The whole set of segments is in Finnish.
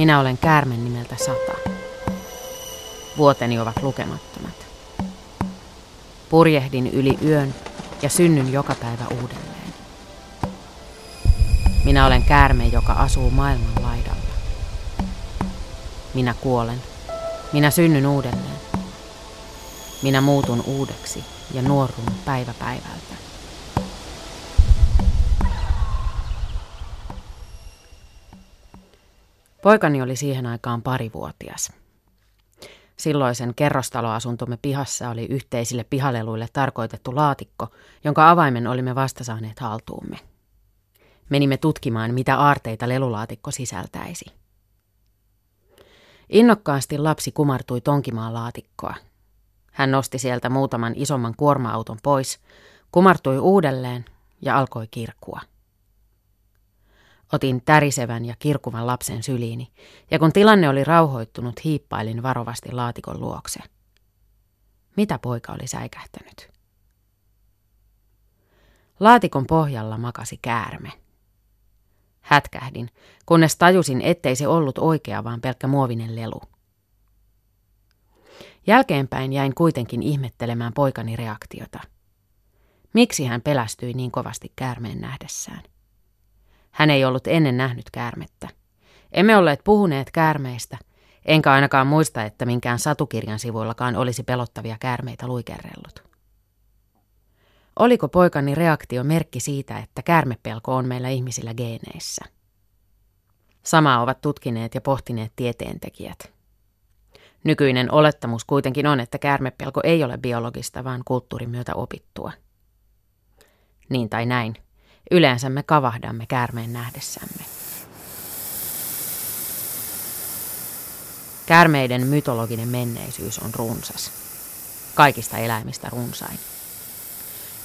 Minä olen käärmen nimeltä Sata. Vuoteni ovat lukemattomat. Purjehdin yli yön ja synnyn joka päivä uudelleen. Minä olen käärme, joka asuu maailman laidalla. Minä kuolen. Minä synnyn uudelleen. Minä muutun uudeksi ja nuorun päivä päivältä. Poikani oli siihen aikaan parivuotias. Silloisen kerrostaloasuntomme pihassa oli yhteisille pihaleluille tarkoitettu laatikko, jonka avaimen olimme vasta saaneet haltuumme. Menimme tutkimaan, mitä aarteita lelulaatikko sisältäisi. Innokkaasti lapsi kumartui tonkimaan laatikkoa. Hän nosti sieltä muutaman isomman kuorma-auton pois, kumartui uudelleen ja alkoi kirkua. Otin tärisevän ja kirkuvan lapsen syliini, ja kun tilanne oli rauhoittunut, hiippailin varovasti laatikon luokse. Mitä poika oli säikähtänyt? Laatikon pohjalla makasi käärme. Hätkähdin, kunnes tajusin, ettei se ollut oikea, vaan pelkkä muovinen lelu. Jälkeenpäin jäin kuitenkin ihmettelemään poikani reaktiota. Miksi hän pelästyi niin kovasti käärmeen nähdessään? Hän ei ollut ennen nähnyt käärmettä. Emme olleet puhuneet käärmeistä, enkä ainakaan muista, että minkään satukirjan sivuillakaan olisi pelottavia käärmeitä luikerrellut. Oliko poikani reaktio merkki siitä, että käärmepelko on meillä ihmisillä geeneissä? Samaa ovat tutkineet ja pohtineet tieteentekijät. Nykyinen olettamus kuitenkin on, että käärmepelko ei ole biologista, vaan kulttuurin myötä opittua. Niin tai näin, Yleensä me kavahdamme käärmeen nähdessämme. Käärmeiden mytologinen menneisyys on runsas. Kaikista eläimistä runsain.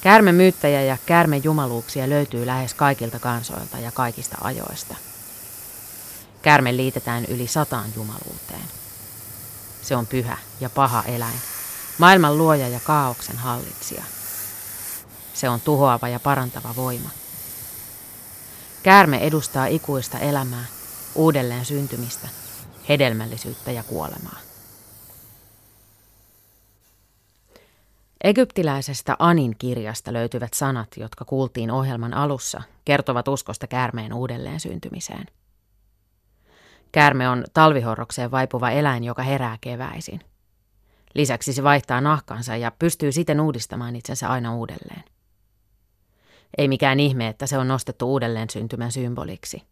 Käärmemyyttäjä ja käärmejumaluuksia löytyy lähes kaikilta kansoilta ja kaikista ajoista. Käärme liitetään yli sataan jumaluuteen. Se on pyhä ja paha eläin, maailman luoja ja kaauksen hallitsija. Se on tuhoava ja parantava voima. Käärme edustaa ikuista elämää, uudelleen syntymistä, hedelmällisyyttä ja kuolemaa. Egyptiläisestä Anin kirjasta löytyvät sanat, jotka kuultiin ohjelman alussa, kertovat uskosta käärmeen uudelleen syntymiseen. Käärme on talvihorrokseen vaipuva eläin, joka herää keväisin. Lisäksi se vaihtaa nahkansa ja pystyy siten uudistamaan itsensä aina uudelleen. Ei mikään ihme, että se on nostettu uudelleen syntymän symboliksi.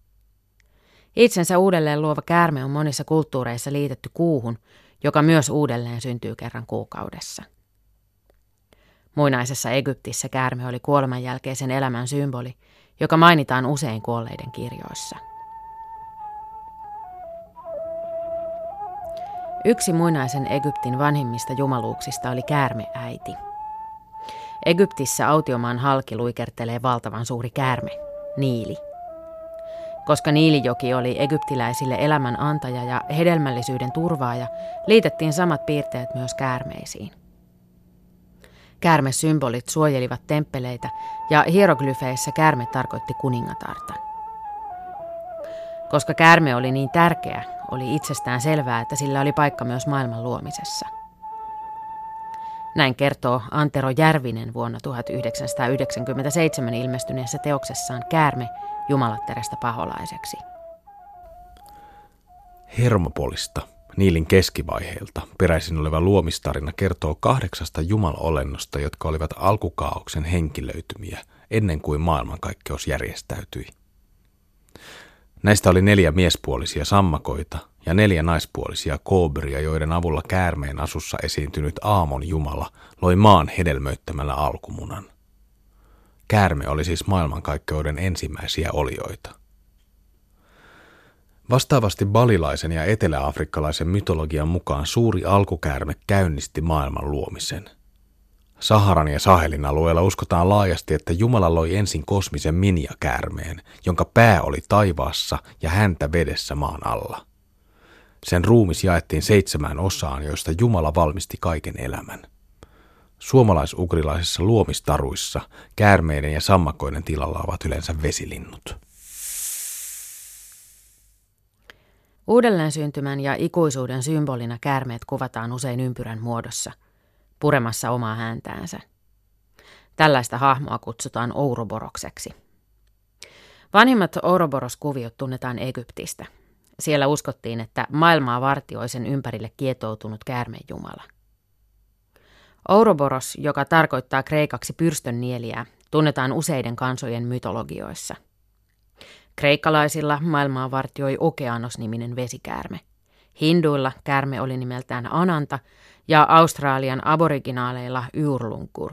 Itsensä uudelleen luova käärme on monissa kulttuureissa liitetty kuuhun, joka myös uudelleen syntyy kerran kuukaudessa. Muinaisessa Egyptissä käärme oli kuoleman jälkeisen elämän symboli, joka mainitaan usein kuolleiden kirjoissa. Yksi muinaisen Egyptin vanhimmista jumaluuksista oli käärmeäiti. Egyptissä autiomaan halki luikertelee valtavan suuri käärme, Niili. Koska Niilijoki oli egyptiläisille elämän antaja ja hedelmällisyyden turvaaja, liitettiin samat piirteet myös käärmeisiin. Käärmesymbolit suojelivat temppeleitä ja hieroglyfeissä käärme tarkoitti kuningatarta. Koska käärme oli niin tärkeä, oli itsestään selvää, että sillä oli paikka myös maailman luomisessa – näin kertoo Antero Järvinen vuonna 1997 ilmestyneessä teoksessaan Käärme Jumalatterästä paholaiseksi. Hermopolista, Niilin keskivaiheilta, peräisin oleva luomistarina kertoo kahdeksasta jumalolennosta, jotka olivat alkukaauksen henkilöitymiä ennen kuin maailmankaikkeus järjestäytyi. Näistä oli neljä miespuolisia sammakoita ja neljä naispuolisia koobria, joiden avulla käärmeen asussa esiintynyt Aamon Jumala loi maan hedelmöittämällä alkumunan. Käärme oli siis maailmankaikkeuden ensimmäisiä olioita. Vastaavasti balilaisen ja eteläafrikkalaisen mytologian mukaan suuri alkukäärme käynnisti maailman luomisen – Saharan ja Sahelin alueella uskotaan laajasti, että Jumala loi ensin kosmisen minjakäärmeen, jonka pää oli taivaassa ja häntä vedessä maan alla. Sen ruumis jaettiin seitsemään osaan, joista Jumala valmisti kaiken elämän. Suomalaisukrilaisissa luomistaruissa käärmeiden ja sammakoiden tilalla ovat yleensä vesilinnut. Uudelleen syntymän ja ikuisuuden symbolina käärmeet kuvataan usein ympyrän muodossa, puremassa omaa hääntäänsä. Tällaista hahmoa kutsutaan Ouroborokseksi. Vanhimmat Ouroboros-kuviot tunnetaan Egyptistä. Siellä uskottiin, että maailmaa vartioi sen ympärille kietoutunut käärmejumala. Ouroboros, joka tarkoittaa kreikaksi pyrstön nieliä, tunnetaan useiden kansojen mytologioissa. Kreikkalaisilla maailmaa vartioi Okeanos-niminen vesikäärme. Hinduilla käärme oli nimeltään Ananta ja Australian aboriginaaleilla Yrlunkur.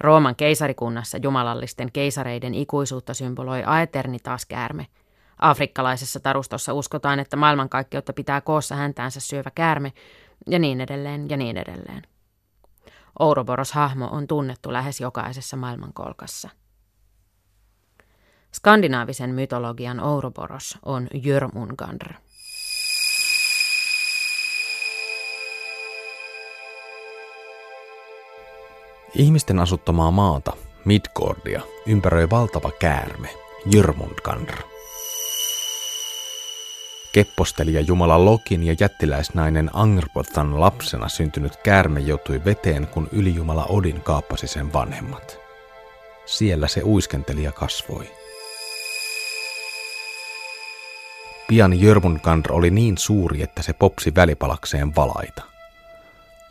Rooman keisarikunnassa jumalallisten keisareiden ikuisuutta symboloi Aeternitas käärme. Afrikkalaisessa tarustossa uskotaan, että maailmankaikkeutta pitää koossa häntäänsä syövä käärme, ja niin edelleen ja niin edelleen. Ouroboros-hahmo on tunnettu lähes jokaisessa maailmankolkassa. Skandinaavisen mytologian Ouroboros on Jörmungandr. Ihmisten asuttamaa maata, Midgordia, ympäröi valtava käärme, Jörmungandr. Keppostelija Jumala Lokin ja jättiläisnainen Angrbotan lapsena syntynyt käärme joutui veteen, kun ylijumala Odin kaappasi sen vanhemmat. Siellä se uiskenteli ja kasvoi. Pian Jörmungandr oli niin suuri, että se popsi välipalakseen valaita.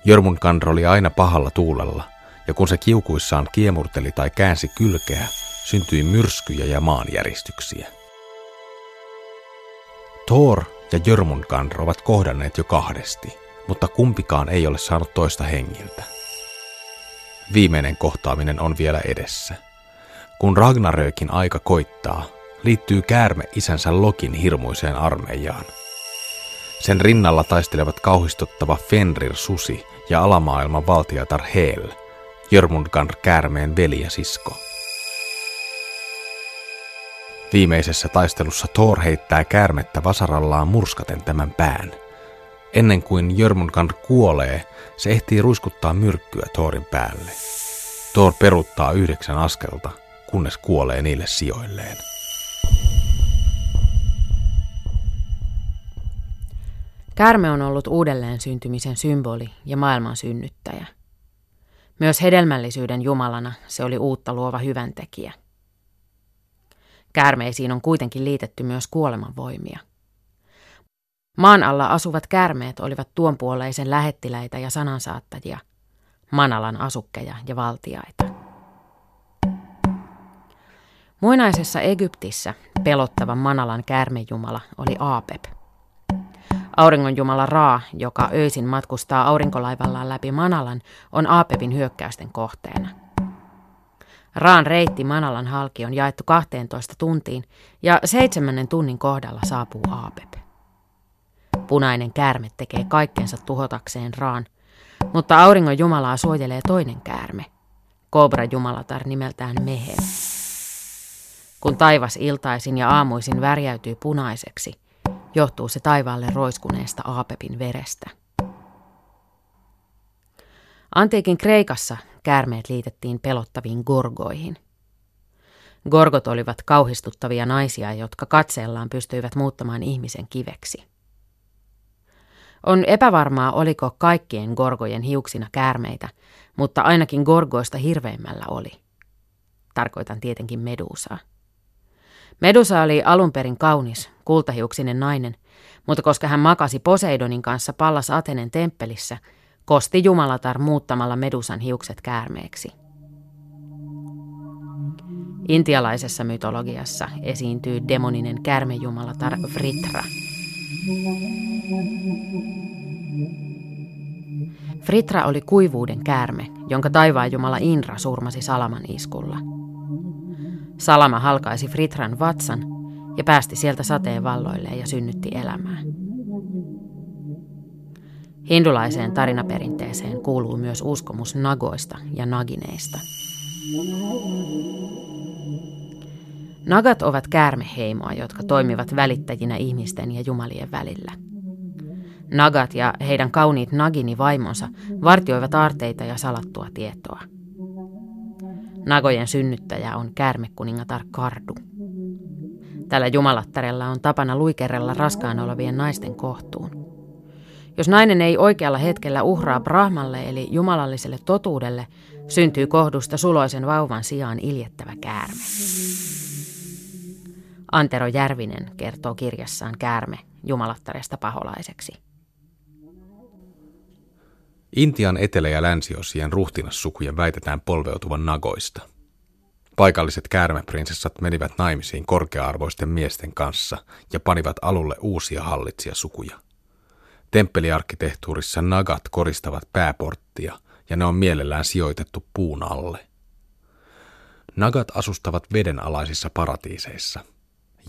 Jörmungandr oli aina pahalla tuulella, ja kun se kiukuissaan kiemurteli tai käänsi kylkeä, syntyi myrskyjä ja maanjäristyksiä. Thor ja Jörmungandr ovat kohdanneet jo kahdesti, mutta kumpikaan ei ole saanut toista hengiltä. Viimeinen kohtaaminen on vielä edessä. Kun Ragnarökin aika koittaa, liittyy käärme isänsä Lokin hirmuiseen armeijaan. Sen rinnalla taistelevat kauhistuttava Fenrir Susi ja alamaailman valtiatar Hel, Jörmungandr käärmeen veli ja sisko. Viimeisessä taistelussa Thor heittää käärmettä vasarallaan murskaten tämän pään. Ennen kuin Jörmungandr kuolee, se ehtii ruiskuttaa myrkkyä Thorin päälle. Thor peruttaa yhdeksän askelta, kunnes kuolee niille sijoilleen. Kärme on ollut uudelleen syntymisen symboli ja maailman synnyttäjä. Myös hedelmällisyyden jumalana se oli uutta luova hyväntekijä. Käärmeisiin on kuitenkin liitetty myös kuoleman voimia. Maan alla asuvat kärmeet olivat tuonpuoleisen lähettiläitä ja sanansaattajia, Manalan asukkeja ja valtiaita. Muinaisessa Egyptissä pelottava Manalan kärmejumala oli Aapep – Auringonjumala Raa, joka öisin matkustaa aurinkolaivallaan läpi Manalan, on Aapepin hyökkäysten kohteena. Raan reitti Manalan halki on jaettu 12 tuntiin ja seitsemännen tunnin kohdalla saapuu Aapep. Punainen käärme tekee kaikkensa tuhotakseen Raan, mutta auringon jumalaa suojelee toinen käärme, Kobra jumalatar nimeltään Mehe. Kun taivas iltaisin ja aamuisin värjäytyy punaiseksi – johtuu se taivaalle roiskuneesta Aapepin verestä. Antiikin Kreikassa käärmeet liitettiin pelottaviin gorgoihin. Gorgot olivat kauhistuttavia naisia, jotka katseellaan pystyivät muuttamaan ihmisen kiveksi. On epävarmaa, oliko kaikkien gorgojen hiuksina käärmeitä, mutta ainakin gorgoista hirveimmällä oli. Tarkoitan tietenkin Medusaa. Medusa oli alun perin kaunis, kultahiuksinen nainen, mutta koska hän makasi Poseidonin kanssa Pallas Atenen temppelissä, kosti Jumalatar muuttamalla Medusan hiukset käärmeeksi. Intialaisessa mytologiassa esiintyy demoninen käärmejumalatar Fritra. Fritra oli kuivuuden käärme, jonka taivaan jumala Inra surmasi Salaman iskulla – Salama halkaisi Fritran vatsan ja päästi sieltä sateen valloille ja synnytti elämää. Hindulaiseen tarinaperinteeseen kuuluu myös uskomus nagoista ja nagineista. Nagat ovat käärmeheimoa, jotka toimivat välittäjinä ihmisten ja jumalien välillä. Nagat ja heidän kauniit nagini-vaimonsa vartioivat aarteita ja salattua tietoa. Nagojen synnyttäjä on käärmekuningatar Kardu. Tällä jumalattarella on tapana luikerella raskaan olevien naisten kohtuun. Jos nainen ei oikealla hetkellä uhraa Brahmalle eli jumalalliselle totuudelle, syntyy kohdusta suloisen vauvan sijaan iljettävä käärme. Antero Järvinen kertoo kirjassaan Käärme jumalattaresta paholaiseksi. Intian etelä- ja länsiosien ruhtinassukujen väitetään polveutuvan nagoista. Paikalliset käärmeprinsessat menivät naimisiin korkea-arvoisten miesten kanssa ja panivat alulle uusia hallitsijasukuja. Temppeliarkkitehtuurissa nagat koristavat pääporttia ja ne on mielellään sijoitettu puun alle. Nagat asustavat vedenalaisissa paratiiseissa –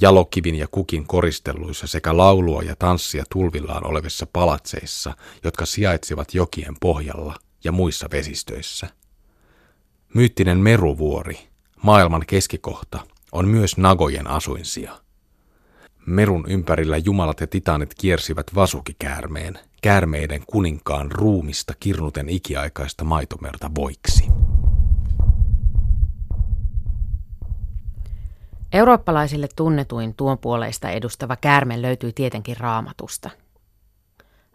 Jalokivin ja kukin koristelluissa sekä laulua ja tanssia tulvillaan olevissa palatseissa, jotka sijaitsivat jokien pohjalla ja muissa vesistöissä. Myyttinen meruvuori, maailman keskikohta, on myös Nagojen asuinsia. Merun ympärillä jumalat ja titaanit kiersivät vasukikäärmeen, käärmeiden kuninkaan ruumista kirnuten ikiaikaista maitomerta voiksi. Eurooppalaisille tunnetuin tuon puoleista edustava käärme löytyy tietenkin raamatusta.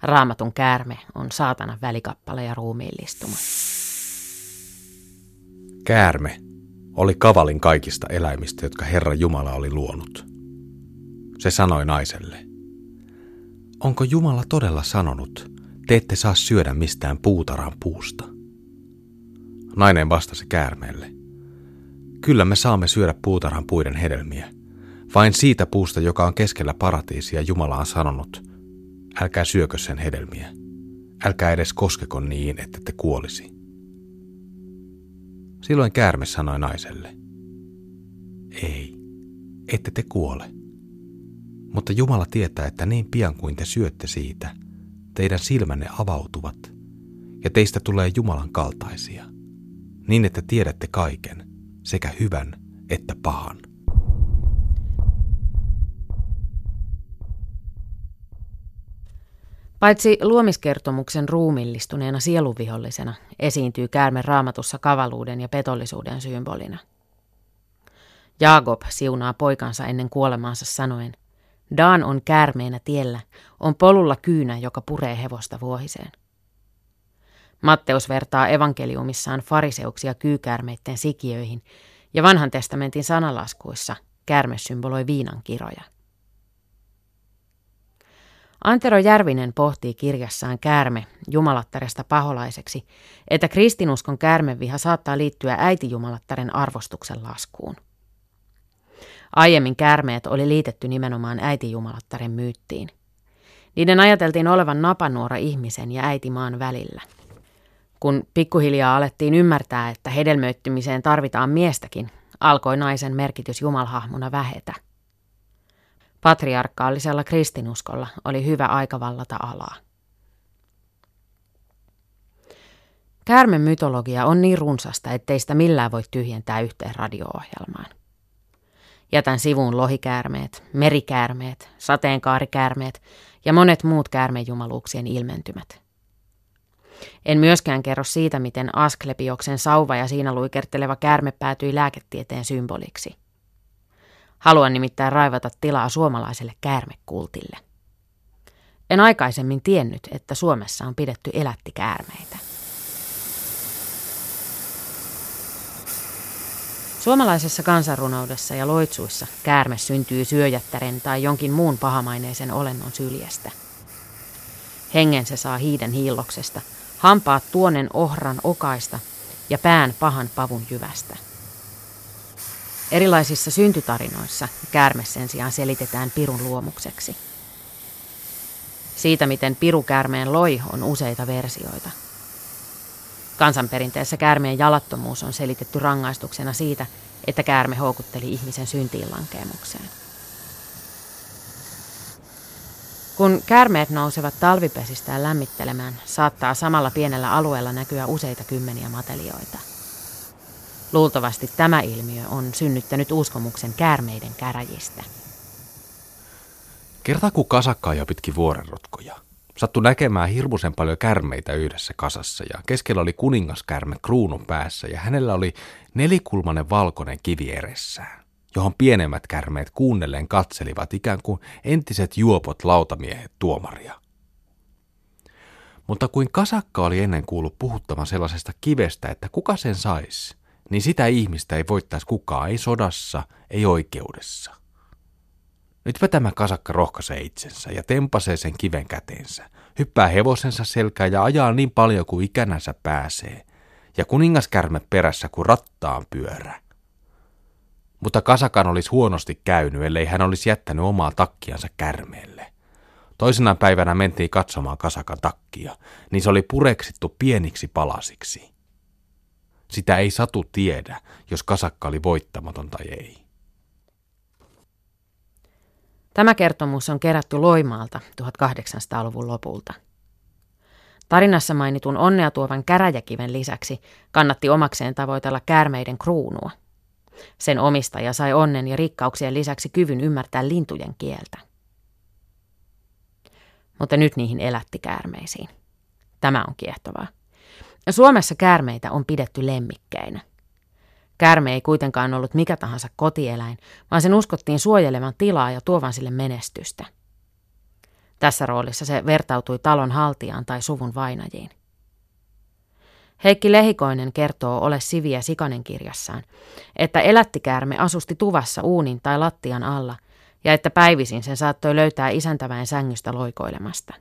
Raamatun käärme on saatana välikappale ja ruumiillistuma. Käärme oli kavalin kaikista eläimistä, jotka Herra Jumala oli luonut. Se sanoi naiselle, onko Jumala todella sanonut, te ette saa syödä mistään puutarhan puusta? Nainen vastasi käärmeelle, Kyllä me saamme syödä puutarhan puiden hedelmiä. Vain siitä puusta, joka on keskellä paratiisia, Jumala on sanonut, älkää syökö sen hedelmiä. Älkää edes koskeko niin, että te kuolisi. Silloin käärme sanoi naiselle, ei, ette te kuole. Mutta Jumala tietää, että niin pian kuin te syötte siitä, teidän silmänne avautuvat ja teistä tulee Jumalan kaltaisia, niin että tiedätte kaiken – sekä hyvän että pahan. Paitsi luomiskertomuksen ruumillistuneena sieluvihollisena esiintyy käärme raamatussa kavaluuden ja petollisuuden symbolina. Jaakob siunaa poikansa ennen kuolemaansa sanoen, Daan on käärmeenä tiellä, on polulla kyynä, joka puree hevosta vuohiseen. Matteus vertaa evankeliumissaan fariseuksia kyykäärmeiden sikiöihin, ja vanhan testamentin sanalaskuissa käärme symboloi viinan kiroja. Antero Järvinen pohtii kirjassaan käärme jumalattaresta paholaiseksi, että kristinuskon käärmeviha saattaa liittyä äitijumalattaren arvostuksen laskuun. Aiemmin käärmeet oli liitetty nimenomaan äitijumalattaren myyttiin. Niiden ajateltiin olevan napanuora ihmisen ja äitimaan välillä – kun pikkuhiljaa alettiin ymmärtää, että hedelmöittymiseen tarvitaan miestäkin, alkoi naisen merkitys jumalhahmona vähetä. Patriarkaalisella kristinuskolla oli hyvä aika vallata alaa. Käärmen mytologia on niin runsasta, ettei sitä millään voi tyhjentää yhteen radio-ohjelmaan. Jätän sivuun lohikäärmeet, merikäärmeet, sateenkaarikäärmeet ja monet muut käärmejumaluuksien ilmentymät – en myöskään kerro siitä, miten Asklepioksen sauva ja siinä luikerteleva käärme päätyi lääketieteen symboliksi. Haluan nimittäin raivata tilaa suomalaiselle käärmekultille. En aikaisemmin tiennyt, että Suomessa on pidetty elättikäärmeitä. Suomalaisessa kansanrunoudessa ja loitsuissa käärme syntyy syöjättären tai jonkin muun pahamaineisen olennon syljestä. Hengen se saa hiiden hiilloksesta – hampaat tuonen ohran okaista ja pään pahan pavun jyvästä. Erilaisissa syntytarinoissa käärme sen sijaan selitetään pirun luomukseksi. Siitä, miten piru käärmeen loi, on useita versioita. Kansanperinteessä käärmeen jalattomuus on selitetty rangaistuksena siitä, että käärme houkutteli ihmisen syntiin lankeemukseen. Kun käärmeet nousevat talvipesistään lämmittelemään, saattaa samalla pienellä alueella näkyä useita kymmeniä matelioita. Luultavasti tämä ilmiö on synnyttänyt uskomuksen käärmeiden käräjistä. Kerta kun kasakkaa ja pitki vuorenrotkoja. Sattui näkemään hirmuisen paljon kärmeitä yhdessä kasassa ja keskellä oli kuningaskärme kruunun päässä ja hänellä oli nelikulmainen valkoinen kivi eressään. johon pienemmät kärmeet kuunnellen katselivat ikään kuin entiset juopot lautamiehet tuomaria. Mutta kuin kasakka oli ennen kuullut puhuttavan sellaisesta kivestä, että kuka sen saisi, niin sitä ihmistä ei voittaisi kukaan, ei sodassa, ei oikeudessa. Nytpä tämä kasakka rohkaisee itsensä ja tempasee sen kiven käteensä, hyppää hevosensa selkään ja ajaa niin paljon kuin ikänänsä pääsee, ja kuningaskärme perässä kuin rattaan pyörä. Mutta kasakan olisi huonosti käynyt, ellei hän olisi jättänyt omaa takkiansa kärmeelle. Toisena päivänä mentiin katsomaan kasakan takkia, niin se oli pureksittu pieniksi palasiksi. Sitä ei satu tiedä, jos kasakka oli voittamaton tai ei. Tämä kertomus on kerätty Loimaalta 1800-luvun lopulta. Tarinassa mainitun onnea tuovan käräjäkiven lisäksi kannatti omakseen tavoitella käärmeiden kruunua. Sen omistaja sai onnen ja rikkauksien lisäksi kyvyn ymmärtää lintujen kieltä. Mutta nyt niihin elätti käärmeisiin. Tämä on kiehtovaa. Suomessa käärmeitä on pidetty lemmikkeinä. Kärme ei kuitenkaan ollut mikä tahansa kotieläin, vaan sen uskottiin suojelevan tilaa ja tuovan sille menestystä. Tässä roolissa se vertautui talon haltijaan tai suvun vainajiin. Heikki Lehikoinen kertoo Ole Siviä Sikanen kirjassaan, että elättikäärme asusti tuvassa uunin tai lattian alla ja että päivisin sen saattoi löytää isäntäväen sängystä loikoilemasta.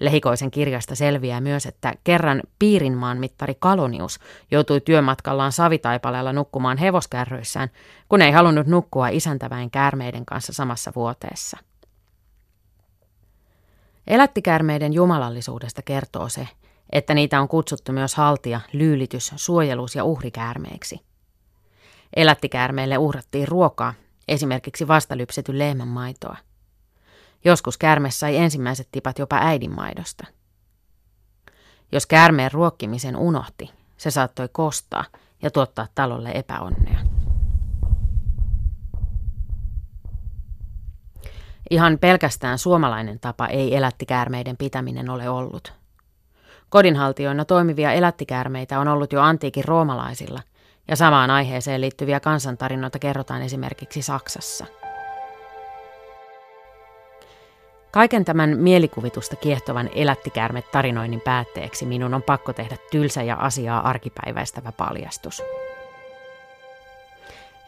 Lehikoisen kirjasta selviää myös, että kerran Piirinmaan mittari Kalonius joutui työmatkallaan Savitaipaleella nukkumaan hevoskärryissään, kun ei halunnut nukkua isäntäväen käärmeiden kanssa samassa vuoteessa. Elättikärmeiden jumalallisuudesta kertoo se, että niitä on kutsuttu myös haltia, lyylitys, suojelus ja uhrikäärmeiksi. Elättikäärmeille uhrattiin ruokaa, esimerkiksi vastalypsetyn lehmän maitoa. Joskus käärme sai ensimmäiset tipat jopa äidinmaidosta. Jos käärmeen ruokkimisen unohti, se saattoi kostaa ja tuottaa talolle epäonnea. Ihan pelkästään suomalainen tapa ei elättikäärmeiden pitäminen ole ollut. Kodinhaltijoina toimivia elättikäärmeitä on ollut jo antiikin roomalaisilla, ja samaan aiheeseen liittyviä kansantarinoita kerrotaan esimerkiksi Saksassa – Kaiken tämän mielikuvitusta kiehtovan elättikäärmet tarinoinnin päätteeksi minun on pakko tehdä tylsä ja asiaa arkipäiväistävä paljastus.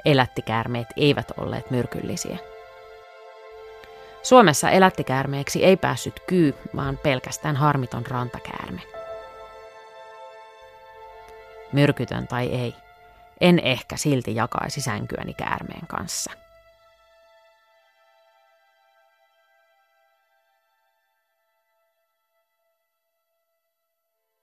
Elättikäärmeet eivät olleet myrkyllisiä. Suomessa elättikäärmeeksi ei päässyt kyy, vaan pelkästään harmiton rantakäärme. Myrkytön tai ei, en ehkä silti jakaisi sänkyäni käärmeen kanssa.